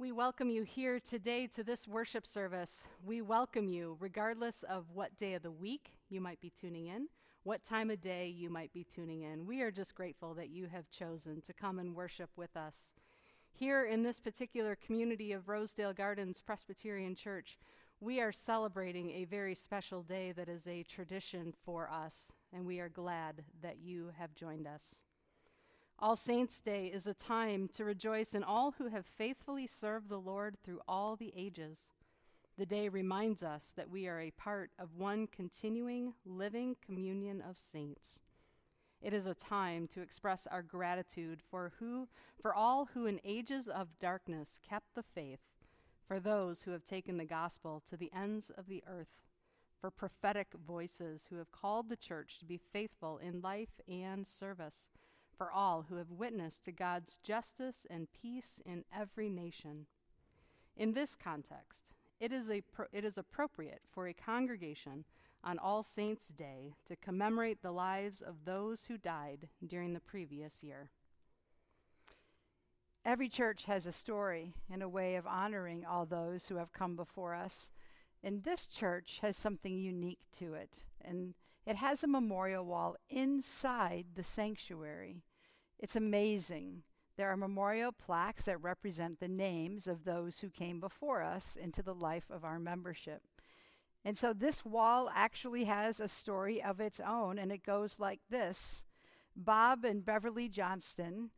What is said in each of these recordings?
We welcome you here today to this worship service. We welcome you regardless of what day of the week you might be tuning in, what time of day you might be tuning in. We are just grateful that you have chosen to come and worship with us. Here in this particular community of Rosedale Gardens Presbyterian Church, we are celebrating a very special day that is a tradition for us, and we are glad that you have joined us. All Saints' Day is a time to rejoice in all who have faithfully served the Lord through all the ages. The day reminds us that we are a part of one continuing, living communion of saints. It is a time to express our gratitude for who for all who in ages of darkness kept the faith, for those who have taken the gospel to the ends of the earth, for prophetic voices who have called the church to be faithful in life and service for all who have witnessed to God's justice and peace in every nation. In this context, it is, a pro- it is appropriate for a congregation on All Saints' Day to commemorate the lives of those who died during the previous year. Every church has a story and a way of honoring all those who have come before us. And this church has something unique to it. And it has a memorial wall inside the sanctuary. It's amazing. There are memorial plaques that represent the names of those who came before us into the life of our membership. And so this wall actually has a story of its own, and it goes like this Bob and Beverly Johnston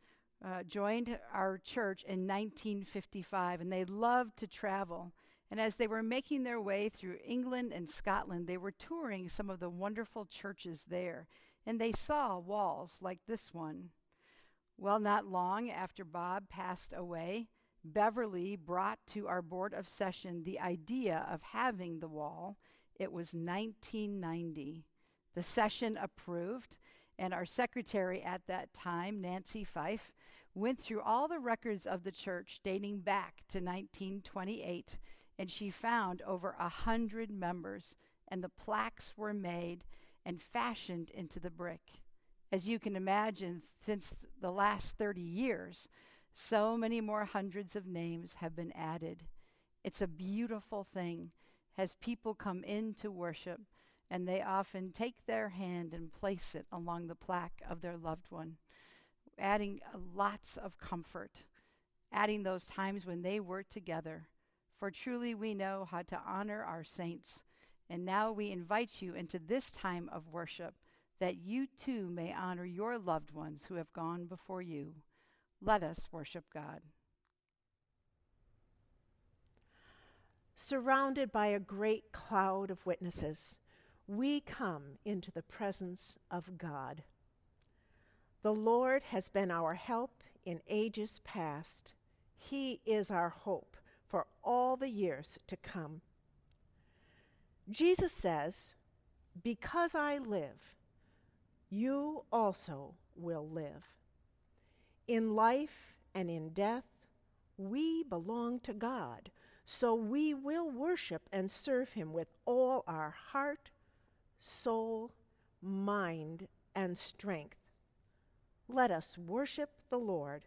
uh, joined our church in 1955, and they loved to travel. And as they were making their way through England and Scotland, they were touring some of the wonderful churches there, and they saw walls like this one. Well, not long after Bob passed away, Beverly brought to our Board of Session the idea of having the wall. It was 1990. The session approved, and our secretary at that time, Nancy Fife, went through all the records of the church dating back to 1928, and she found over a hundred members, and the plaques were made and fashioned into the brick as you can imagine, since the last 30 years, so many more hundreds of names have been added. It's a beautiful thing as people come in to worship and they often take their hand and place it along the plaque of their loved one, adding lots of comfort, adding those times when they were together. For truly we know how to honor our saints. And now we invite you into this time of worship that you too may honor your loved ones who have gone before you. Let us worship God. Surrounded by a great cloud of witnesses, we come into the presence of God. The Lord has been our help in ages past. He is our hope for all the years to come. Jesus says, Because I live, you also will live. In life and in death, we belong to God, so we will worship and serve Him with all our heart, soul, mind, and strength. Let us worship the Lord.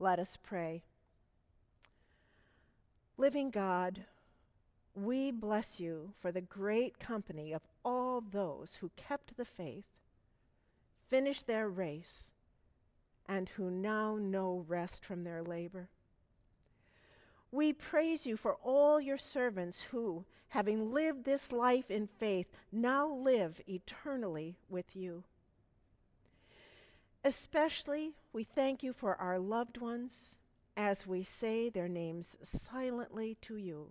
Let us pray. Living God, we bless you for the great company of all those who kept the faith, finished their race, and who now know rest from their labor. We praise you for all your servants who, having lived this life in faith, now live eternally with you. Especially, we thank you for our loved ones as we say their names silently to you.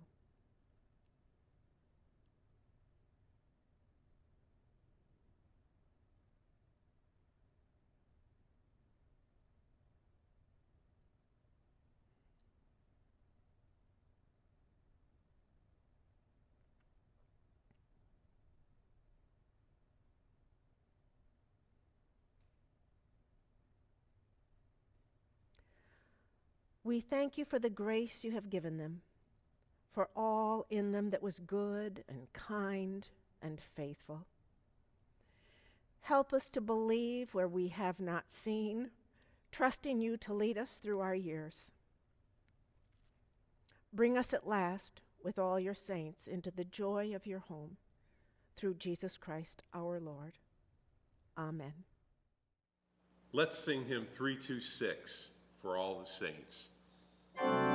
We thank you for the grace you have given them, for all in them that was good and kind and faithful. Help us to believe where we have not seen, trusting you to lead us through our years. Bring us at last, with all your saints, into the joy of your home. Through Jesus Christ our Lord. Amen. Let's sing hymn 326 for all the saints thank you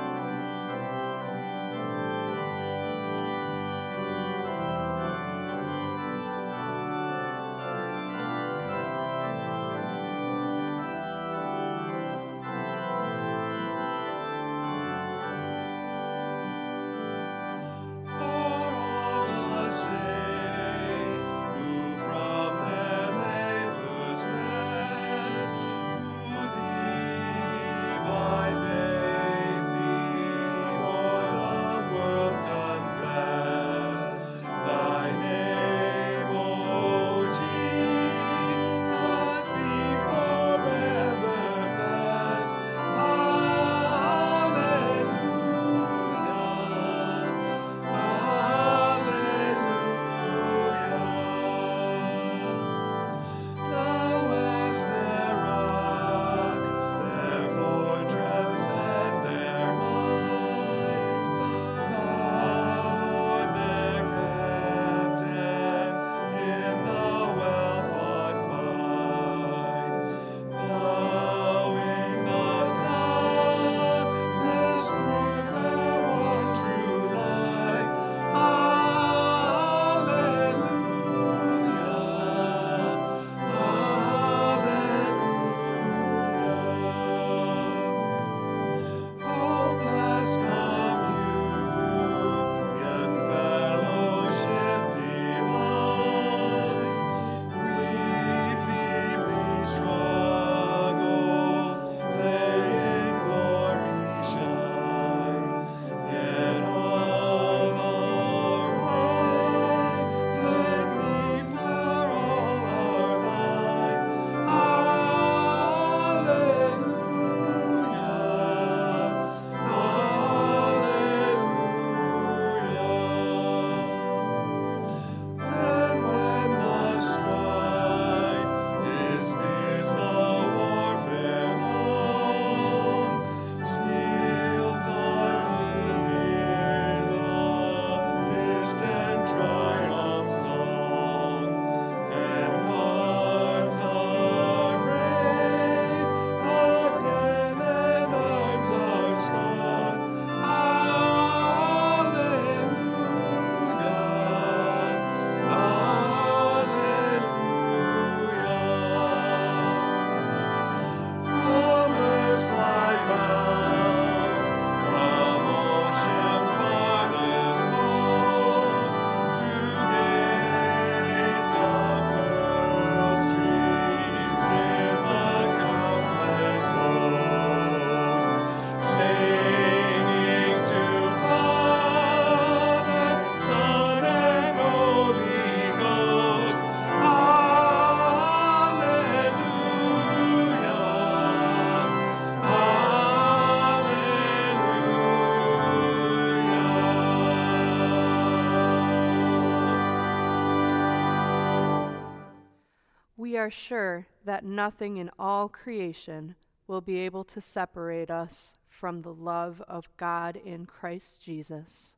are sure that nothing in all creation will be able to separate us from the love of God in Christ Jesus.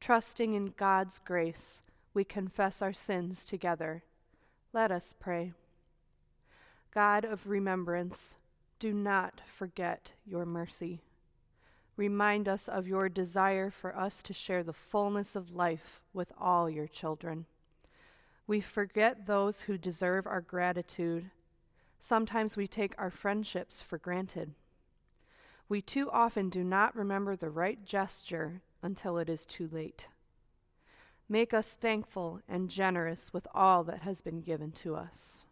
Trusting in God's grace, we confess our sins together. Let us pray. God of remembrance, do not forget your mercy. Remind us of your desire for us to share the fullness of life with all your children. We forget those who deserve our gratitude. Sometimes we take our friendships for granted. We too often do not remember the right gesture until it is too late. Make us thankful and generous with all that has been given to us.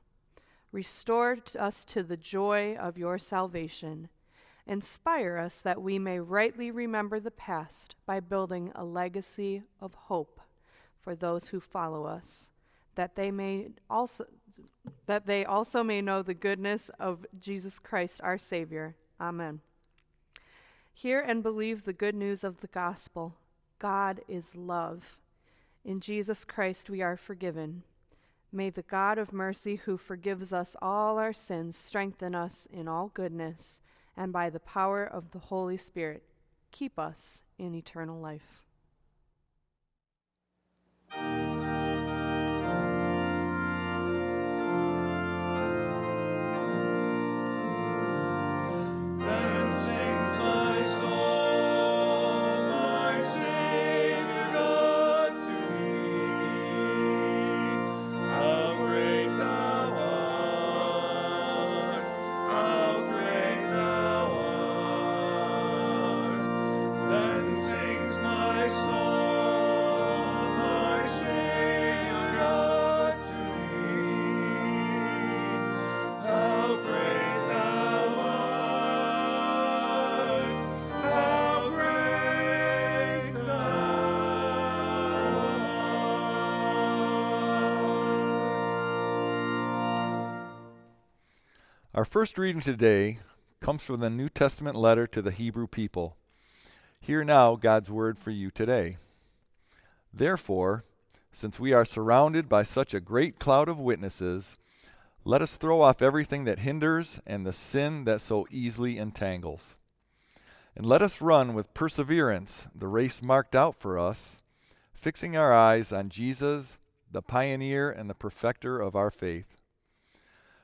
Restore us to the joy of your salvation. Inspire us that we may rightly remember the past by building a legacy of hope for those who follow us that they may also that they also may know the goodness of Jesus Christ our Savior. Amen. Hear and believe the good news of the gospel. God is love. In Jesus Christ we are forgiven. May the God of mercy, who forgives us all our sins, strengthen us in all goodness, and by the power of the Holy Spirit, keep us in eternal life. Our first reading today comes from the New Testament letter to the Hebrew people. Hear now God's word for you today. Therefore, since we are surrounded by such a great cloud of witnesses, let us throw off everything that hinders and the sin that so easily entangles. And let us run with perseverance the race marked out for us, fixing our eyes on Jesus, the pioneer and the perfecter of our faith.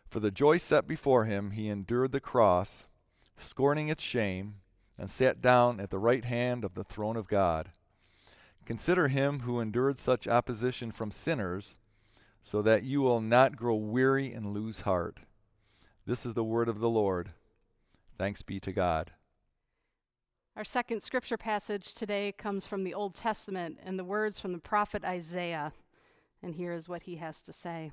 For the joy set before him, he endured the cross, scorning its shame, and sat down at the right hand of the throne of God. Consider him who endured such opposition from sinners, so that you will not grow weary and lose heart. This is the word of the Lord. Thanks be to God. Our second scripture passage today comes from the Old Testament and the words from the prophet Isaiah. And here is what he has to say.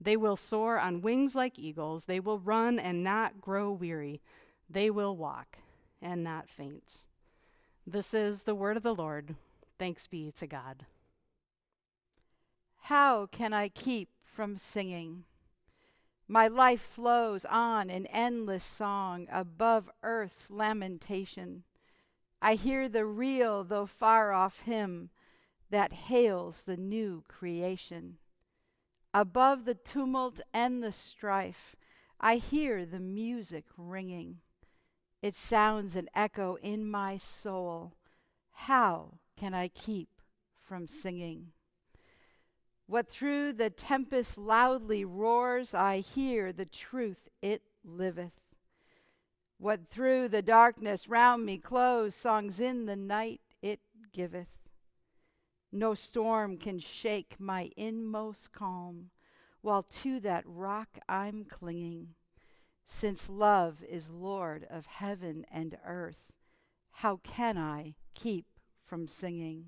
They will soar on wings like eagles. They will run and not grow weary. They will walk and not faint. This is the word of the Lord. Thanks be to God. How can I keep from singing? My life flows on in endless song above earth's lamentation. I hear the real, though far off hymn that hails the new creation. Above the tumult and the strife, I hear the music ringing. It sounds an echo in my soul. How can I keep from singing? What through the tempest loudly roars, I hear the truth it liveth. What through the darkness round me close, songs in the night it giveth. No storm can shake my inmost calm, while to that rock I'm clinging. Since love is Lord of heaven and earth, how can I keep from singing?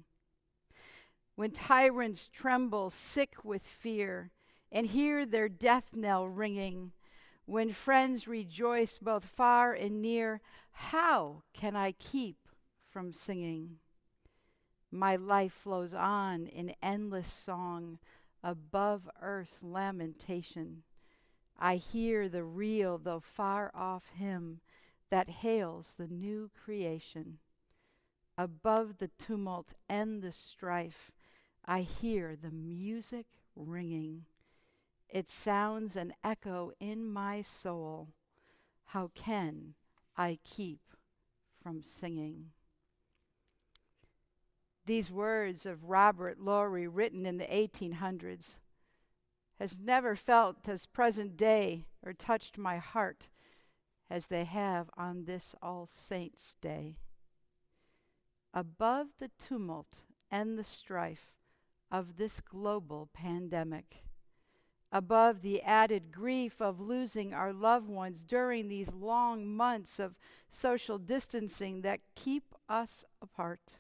When tyrants tremble sick with fear and hear their death knell ringing, when friends rejoice both far and near, how can I keep from singing? My life flows on in endless song above earth's lamentation. I hear the real, though far off hymn that hails the new creation. Above the tumult and the strife, I hear the music ringing. It sounds an echo in my soul. How can I keep from singing? These words of Robert Lowry, written in the 1800s, has never felt as present day or touched my heart as they have on this All Saints' Day. Above the tumult and the strife of this global pandemic, above the added grief of losing our loved ones during these long months of social distancing that keep us apart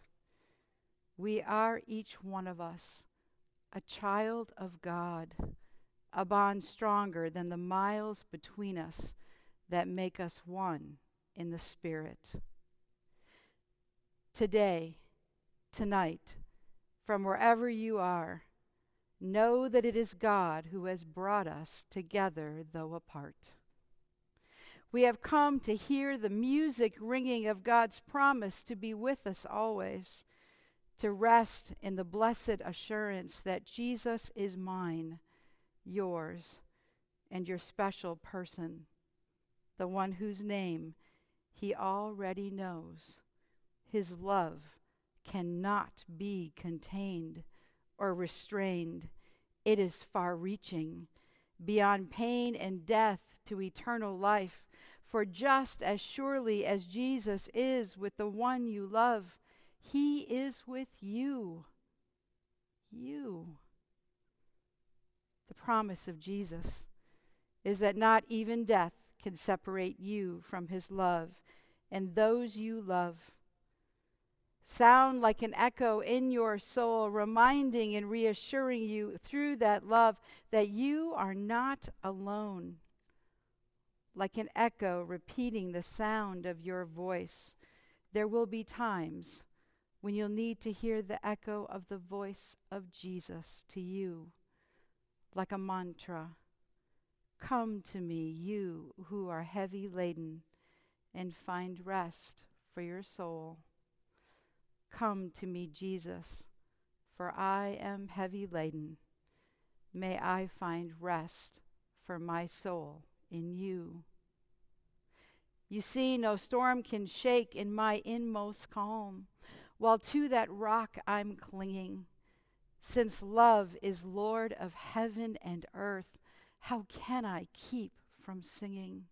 we are each one of us a child of God, a bond stronger than the miles between us that make us one in the Spirit. Today, tonight, from wherever you are, know that it is God who has brought us together, though apart. We have come to hear the music ringing of God's promise to be with us always, to rest in the blessed assurance that Jesus is mine, yours, and your special person, the one whose name he already knows. His love cannot be contained or restrained. It is far reaching, beyond pain and death to eternal life for just as surely as Jesus is with the one you love, he is with you. You. The promise of Jesus is that not even death can separate you from his love and those you love. Sound like an echo in your soul, reminding and reassuring you through that love that you are not alone like an echo repeating the sound of your voice. There will be times when you'll need to hear the echo of the voice of Jesus to you, like a mantra. Come to me, you who are heavy laden, and find rest for your soul. Come to me, Jesus, for I am heavy laden. May I find rest for my soul in you. You see, no storm can shake in my inmost calm, while to that rock I'm clinging. Since love is Lord of heaven and earth, how can I keep from singing?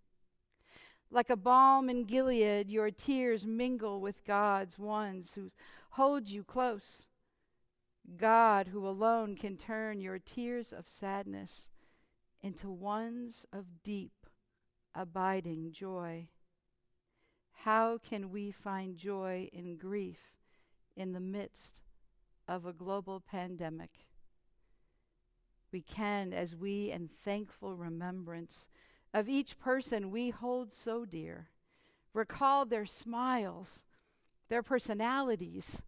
Like a balm in Gilead, your tears mingle with God's ones who hold you close. God, who alone can turn your tears of sadness into ones of deep, abiding joy. How can we find joy in grief in the midst of a global pandemic? We can as we, in thankful remembrance of each person we hold so dear, recall their smiles, their personalities,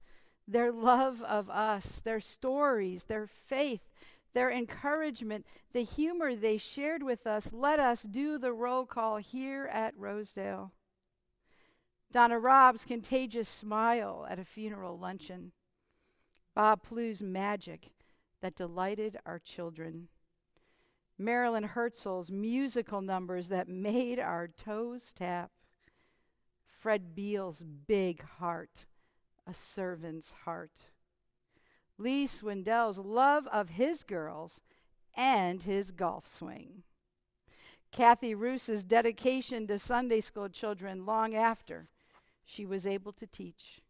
their love of us, their stories, their faith, their encouragement, the humor they shared with us. Let us do the roll call here at Rosedale. Donna Robb's contagious smile at a funeral luncheon. Bob Plu's magic that delighted our children. Marilyn Herzl's musical numbers that made our toes tap. Fred Beal's big heart, a servant's heart. Lee Swindell's love of his girls and his golf swing. Kathy Roos's dedication to Sunday school children long after she was able to teach.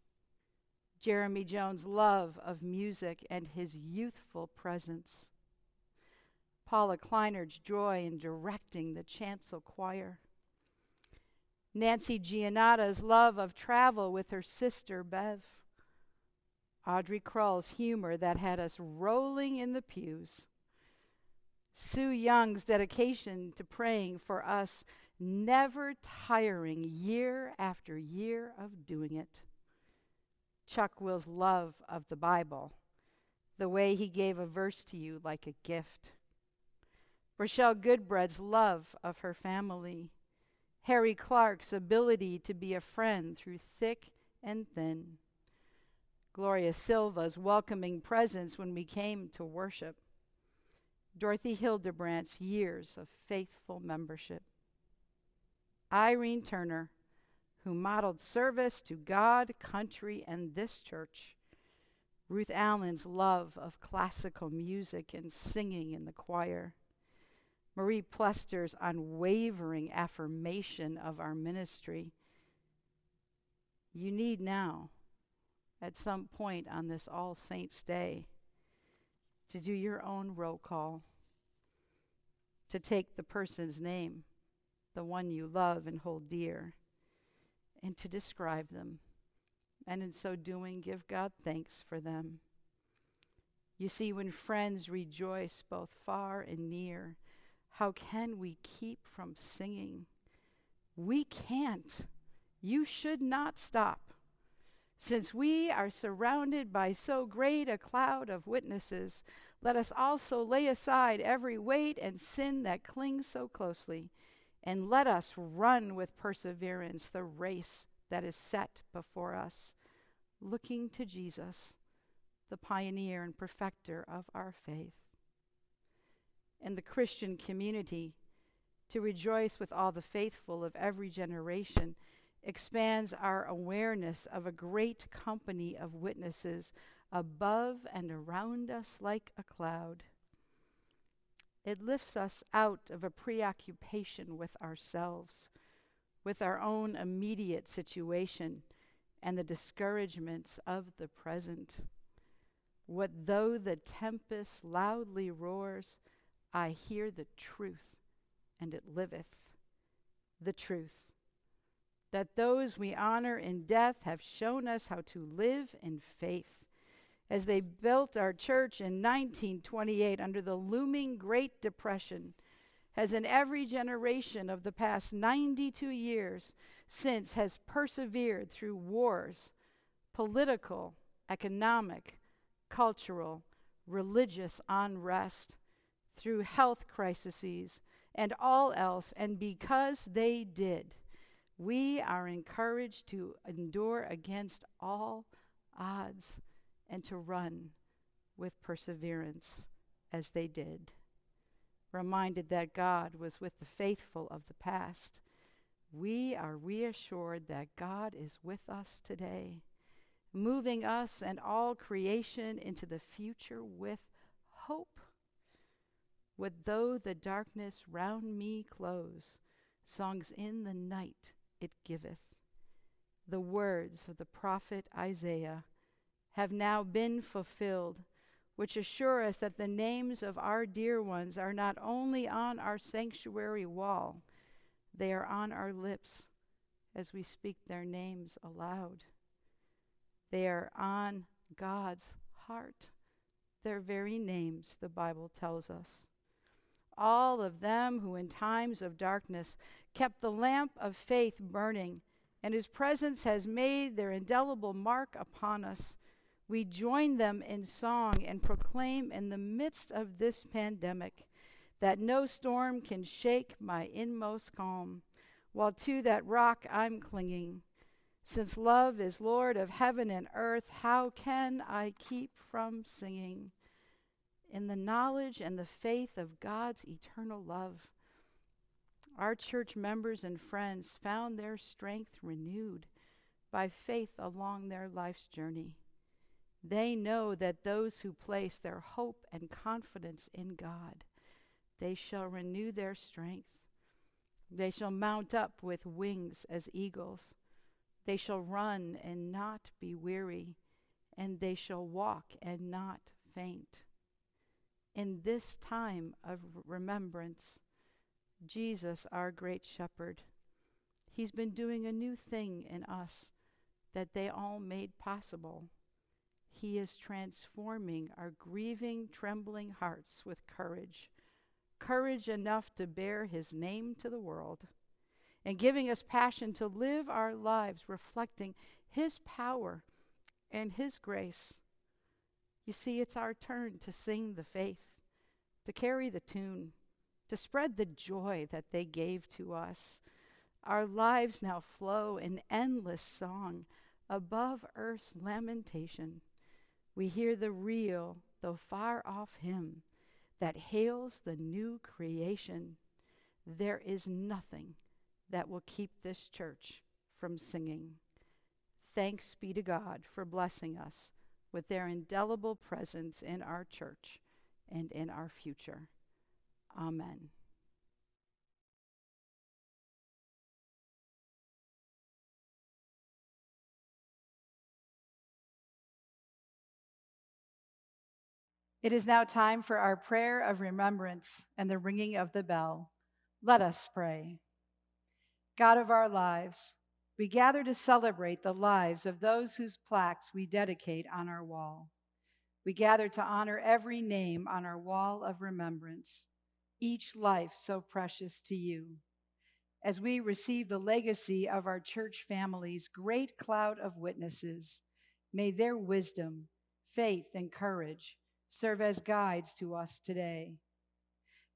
Jeremy Jones' love of music and his youthful presence. Paula Kleiner's joy in directing the chancel choir. Nancy Giannatta's love of travel with her sister Bev. Audrey Krull's humor that had us rolling in the pews. Sue Young's dedication to praying for us, never tiring year after year of doing it. Chuck Will's love of the Bible, the way he gave a verse to you like a gift. Rochelle Goodbread's love of her family. Harry Clark's ability to be a friend through thick and thin. Gloria Silva's welcoming presence when we came to worship. Dorothy Hildebrandt's years of faithful membership. Irene Turner, who modeled service to God, country, and this church. Ruth Allen's love of classical music and singing in the choir. Marie Plester's unwavering affirmation of our ministry. You need now at some point on this All Saints' Day to do your own roll call, to take the person's name, the one you love and hold dear, and to describe them, and in so doing, give God thanks for them. You see, when friends rejoice both far and near, how can we keep from singing? We can't. You should not stop. Since we are surrounded by so great a cloud of witnesses, let us also lay aside every weight and sin that clings so closely, and let us run with perseverance the race that is set before us, looking to Jesus, the pioneer and perfecter of our faith. And the Christian community, to rejoice with all the faithful of every generation, expands our awareness of a great company of witnesses above and around us like a cloud. It lifts us out of a preoccupation with ourselves, with our own immediate situation, and the discouragements of the present. What though the tempest loudly roars, I hear the truth, and it liveth. The truth that those we honor in death have shown us how to live in faith. As they built our church in 1928 under the looming Great Depression, as in every generation of the past 92 years since has persevered through wars, political, economic, cultural, religious unrest, through health crises, and all else, and because they did we are encouraged to endure against all odds and to run with perseverance as they did. Reminded that God was with the faithful of the past, we are reassured that God is with us today, moving us and all creation into the future with hope. What though the darkness round me close, songs in the night it giveth. The words of the prophet Isaiah have now been fulfilled, which assure us that the names of our dear ones are not only on our sanctuary wall, they are on our lips as we speak their names aloud. They are on God's heart, their very names, the Bible tells us all of them who in times of darkness kept the lamp of faith burning, and whose presence has made their indelible mark upon us. We join them in song and proclaim in the midst of this pandemic that no storm can shake my inmost calm, while to that rock I'm clinging. Since love is Lord of heaven and earth, how can I keep from singing? in the knowledge and the faith of God's eternal love. Our church members and friends found their strength renewed by faith along their life's journey. They know that those who place their hope and confidence in God, they shall renew their strength. They shall mount up with wings as eagles. They shall run and not be weary, and they shall walk and not faint in this time of remembrance, Jesus, our great shepherd, he's been doing a new thing in us that they all made possible. He is transforming our grieving, trembling hearts with courage, courage enough to bear his name to the world, and giving us passion to live our lives reflecting his power and his grace you see, it's our turn to sing the faith, to carry the tune, to spread the joy that they gave to us. Our lives now flow in endless song above earth's lamentation. We hear the real, though far off hymn that hails the new creation. There is nothing that will keep this church from singing. Thanks be to God for blessing us with their indelible presence in our church and in our future. Amen. It is now time for our prayer of remembrance and the ringing of the bell. Let us pray. God of our lives, we gather to celebrate the lives of those whose plaques we dedicate on our wall. We gather to honor every name on our wall of remembrance, each life so precious to you. As we receive the legacy of our church family's great cloud of witnesses, May their wisdom, faith, and courage serve as guides to us today.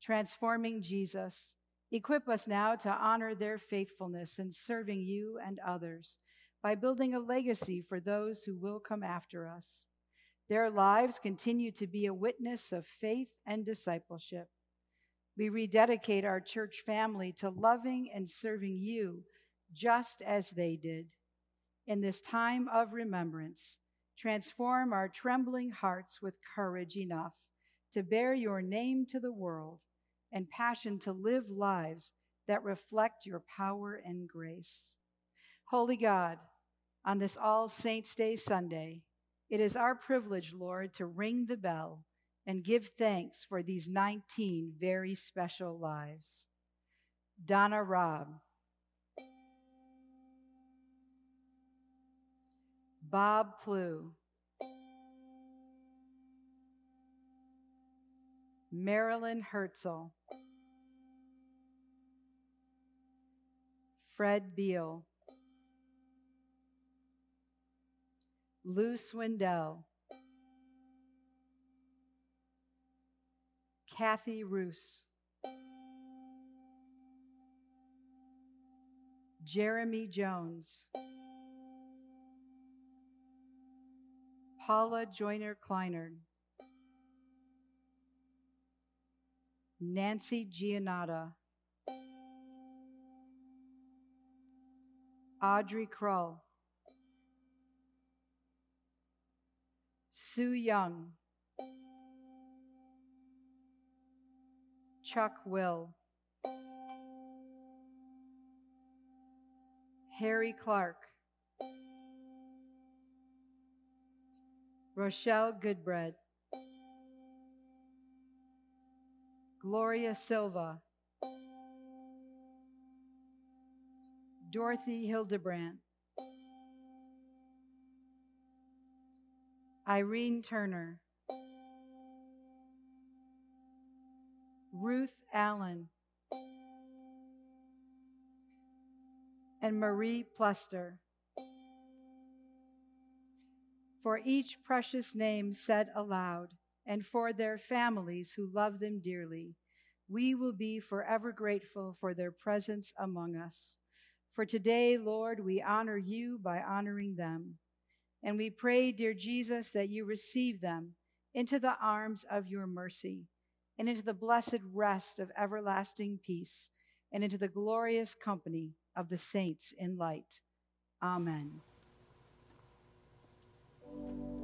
Transforming Jesus, equip us now to honor their faithfulness in serving you and others by building a legacy for those who will come after us. Their lives continue to be a witness of faith and discipleship. We rededicate our church family to loving and serving you just as they did. In this time of remembrance, transform our trembling hearts with courage enough to bear your name to the world and passion to live lives that reflect your power and grace. Holy God, on this All Saints' Day Sunday, it is our privilege, Lord, to ring the bell and give thanks for these 19 very special lives. Donna Robb, Bob Plew, Marilyn Herzl, Fred Beal, Lou Swindell, Kathy Roos, Jeremy Jones, Paula Joyner Kleinerd, Nancy Giannotta, Audrey Krull, Sue Young, Chuck Will, Harry Clark, Rochelle Goodbread, Gloria Silva, Dorothy Hildebrand, Irene Turner, Ruth Allen, and Marie Pluster. For each precious name said aloud, and for their families who love them dearly, we will be forever grateful for their presence among us. For today, Lord, we honor you by honoring them. And we pray, dear Jesus, that you receive them into the arms of your mercy and into the blessed rest of everlasting peace and into the glorious company of the saints in light. Amen. Thank you.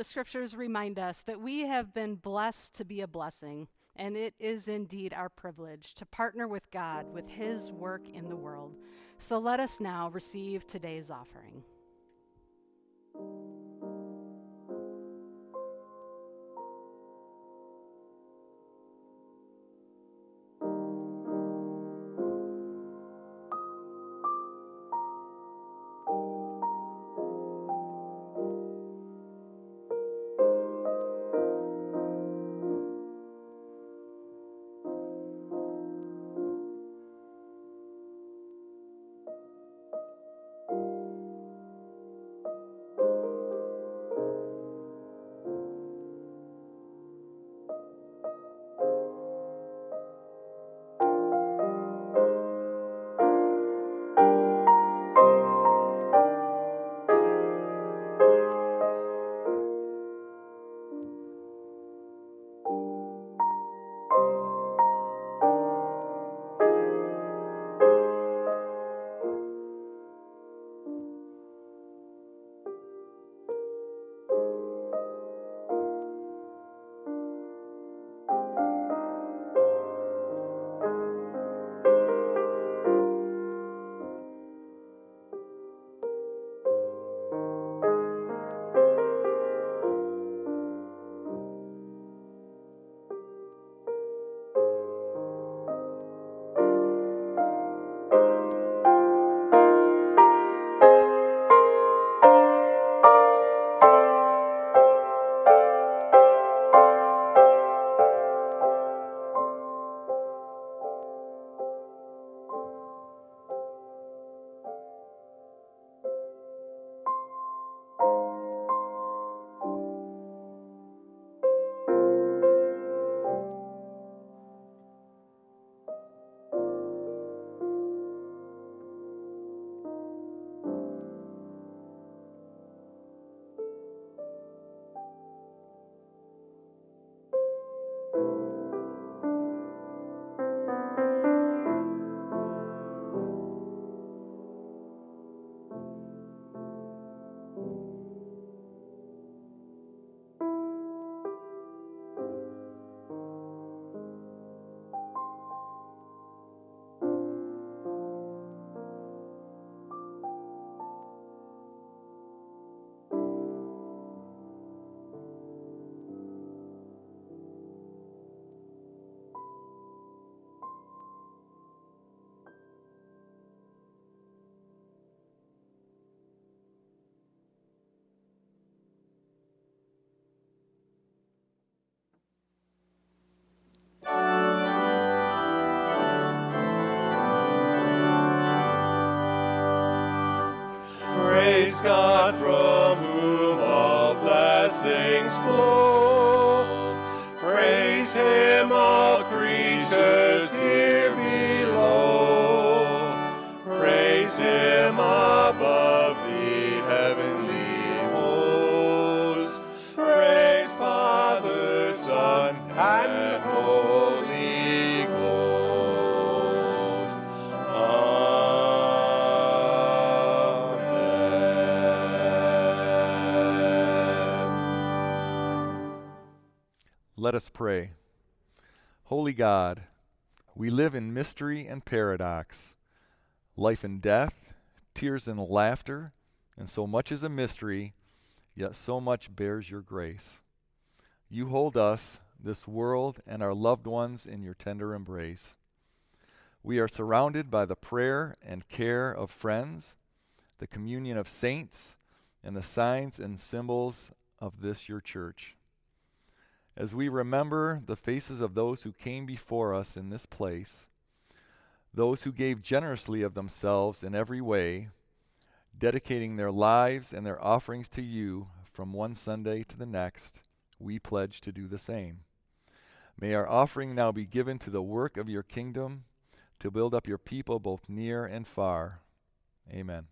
The scriptures remind us that we have been blessed to be a blessing, and it is indeed our privilege to partner with God with His work in the world. So let us now receive today's offering. Flow. Pray. Holy God, we live in mystery and paradox. Life and death, tears and laughter, and so much is a mystery, yet so much bears your grace. You hold us, this world, and our loved ones in your tender embrace. We are surrounded by the prayer and care of friends, the communion of saints, and the signs and symbols of this your church. As we remember the faces of those who came before us in this place, those who gave generously of themselves in every way, dedicating their lives and their offerings to you from one Sunday to the next, we pledge to do the same. May our offering now be given to the work of your kingdom to build up your people both near and far. Amen.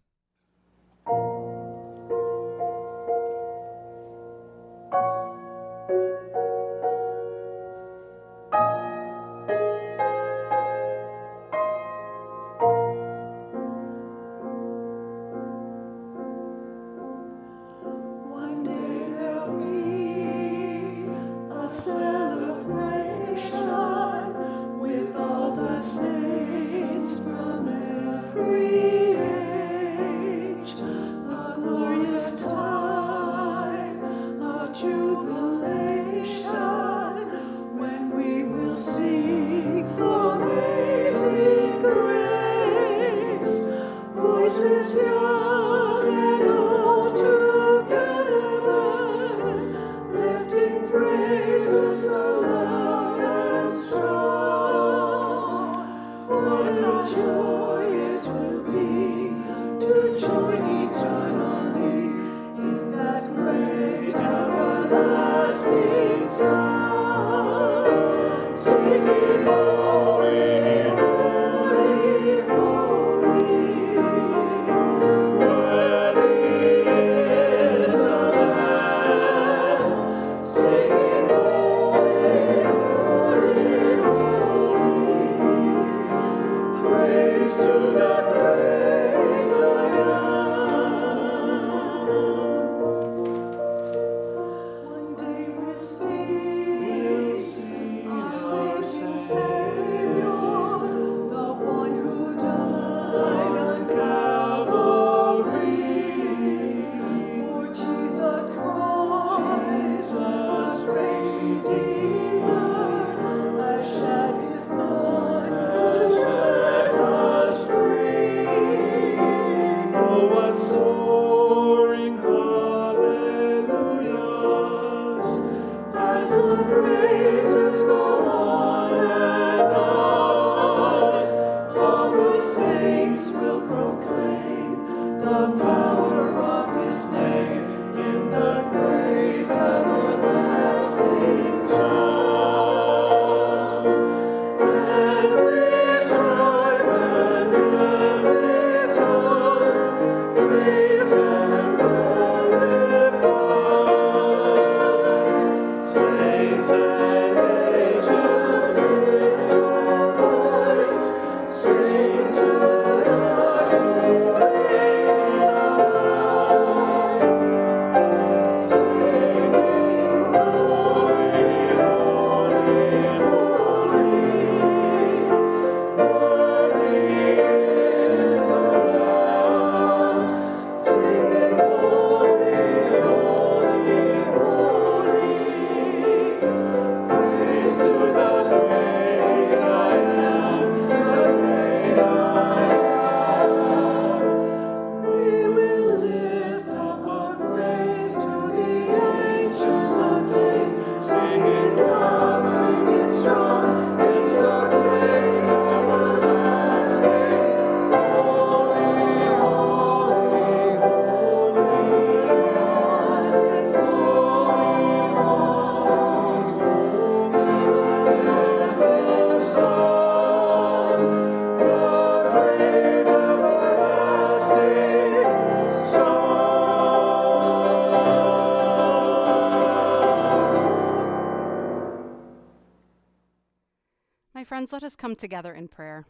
Friends, let us come together in prayer.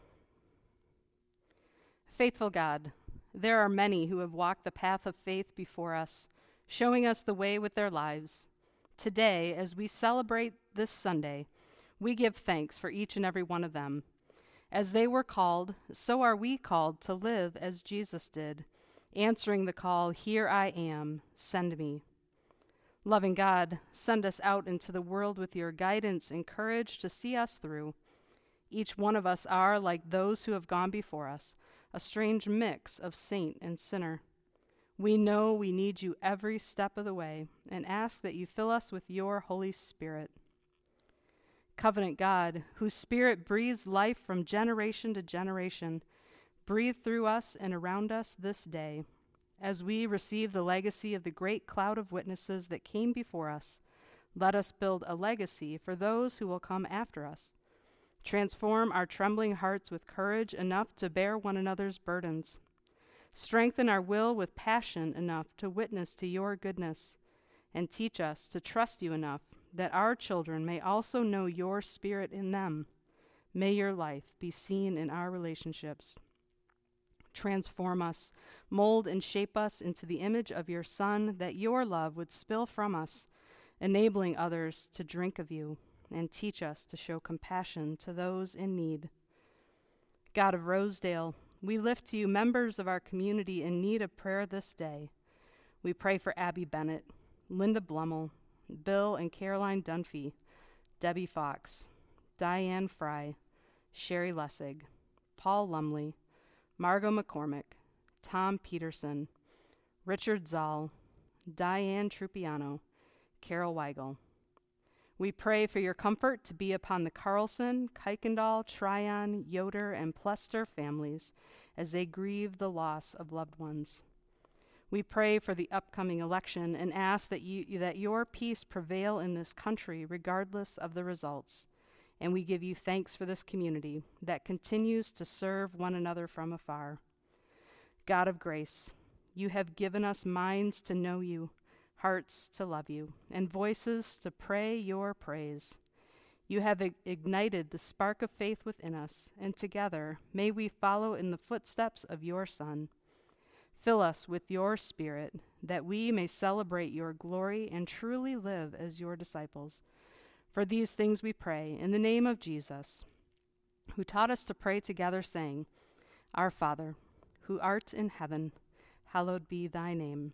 Faithful God, there are many who have walked the path of faith before us, showing us the way with their lives. Today, as we celebrate this Sunday, we give thanks for each and every one of them. As they were called, so are we called to live as Jesus did, answering the call, Here I am, send me. Loving God, send us out into the world with your guidance and courage to see us through. Each one of us are, like those who have gone before us, a strange mix of saint and sinner. We know we need you every step of the way and ask that you fill us with your Holy Spirit. Covenant God, whose Spirit breathes life from generation to generation, breathe through us and around us this day as we receive the legacy of the great cloud of witnesses that came before us. Let us build a legacy for those who will come after us Transform our trembling hearts with courage enough to bear one another's burdens. Strengthen our will with passion enough to witness to your goodness, and teach us to trust you enough that our children may also know your spirit in them. May your life be seen in our relationships. Transform us, mold and shape us into the image of your Son, that your love would spill from us, enabling others to drink of you and teach us to show compassion to those in need. God of Rosedale, we lift to you members of our community in need of prayer this day. We pray for Abby Bennett, Linda Blummel, Bill and Caroline Dunphy, Debbie Fox, Diane Fry, Sherry Lessig, Paul Lumley, Margot McCormick, Tom Peterson, Richard Zoll, Diane Trupiano, Carol Weigel. We pray for your comfort to be upon the Carlson, Kuykendall, Tryon, Yoder, and Plester families as they grieve the loss of loved ones. We pray for the upcoming election and ask that, you, that your peace prevail in this country regardless of the results. And we give you thanks for this community that continues to serve one another from afar. God of grace, you have given us minds to know you, hearts to love you, and voices to pray your praise. You have ignited the spark of faith within us, and together may we follow in the footsteps of your Son. Fill us with your Spirit, that we may celebrate your glory and truly live as your disciples. For these things we pray in the name of Jesus, who taught us to pray together, saying, Our Father, who art in heaven, hallowed be thy name.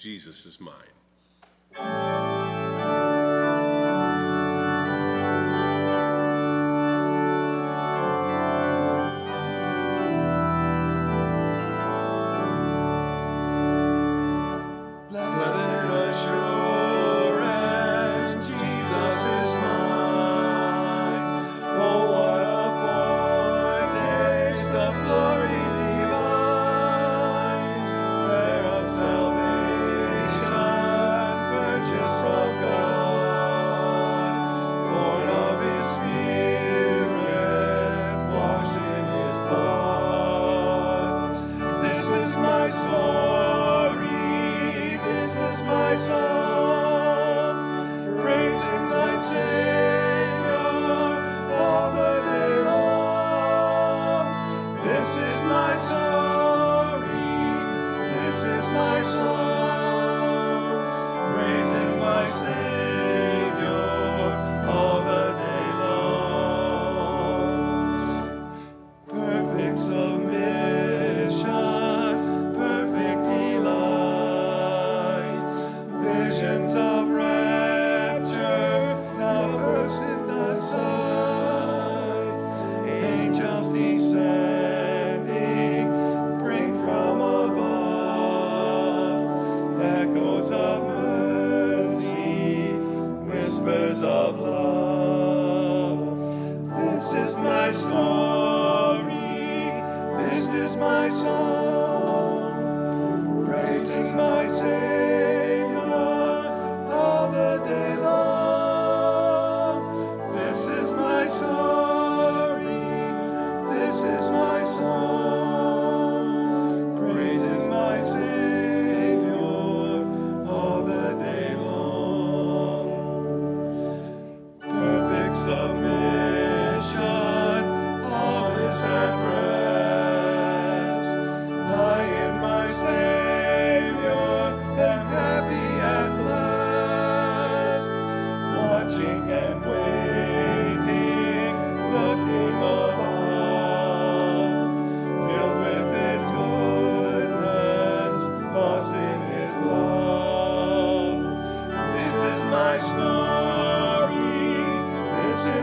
Jesus is mine.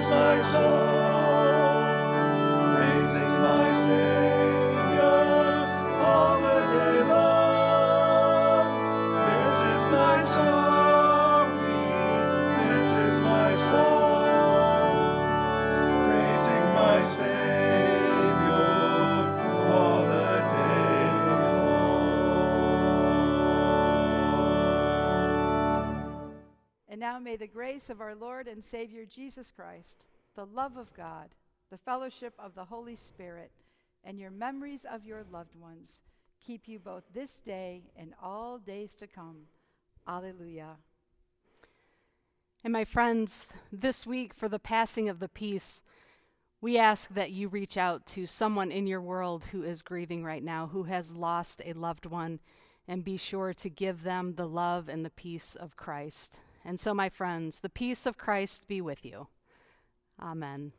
May the grace of our Lord and Savior Jesus Christ, the love of God, the fellowship of the Holy Spirit, and your memories of your loved ones keep you both this day and all days to come. Alleluia. And my friends, this week for the passing of the peace, we ask that you reach out to someone in your world who is grieving right now, who has lost a loved one, and be sure to give them the love and the peace of Christ. And so, my friends, the peace of Christ be with you. Amen.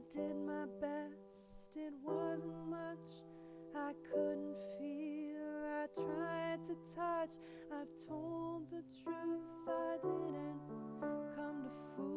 I did my best, it wasn't much. I couldn't feel, I tried to touch. I've told the truth, I didn't come to fool.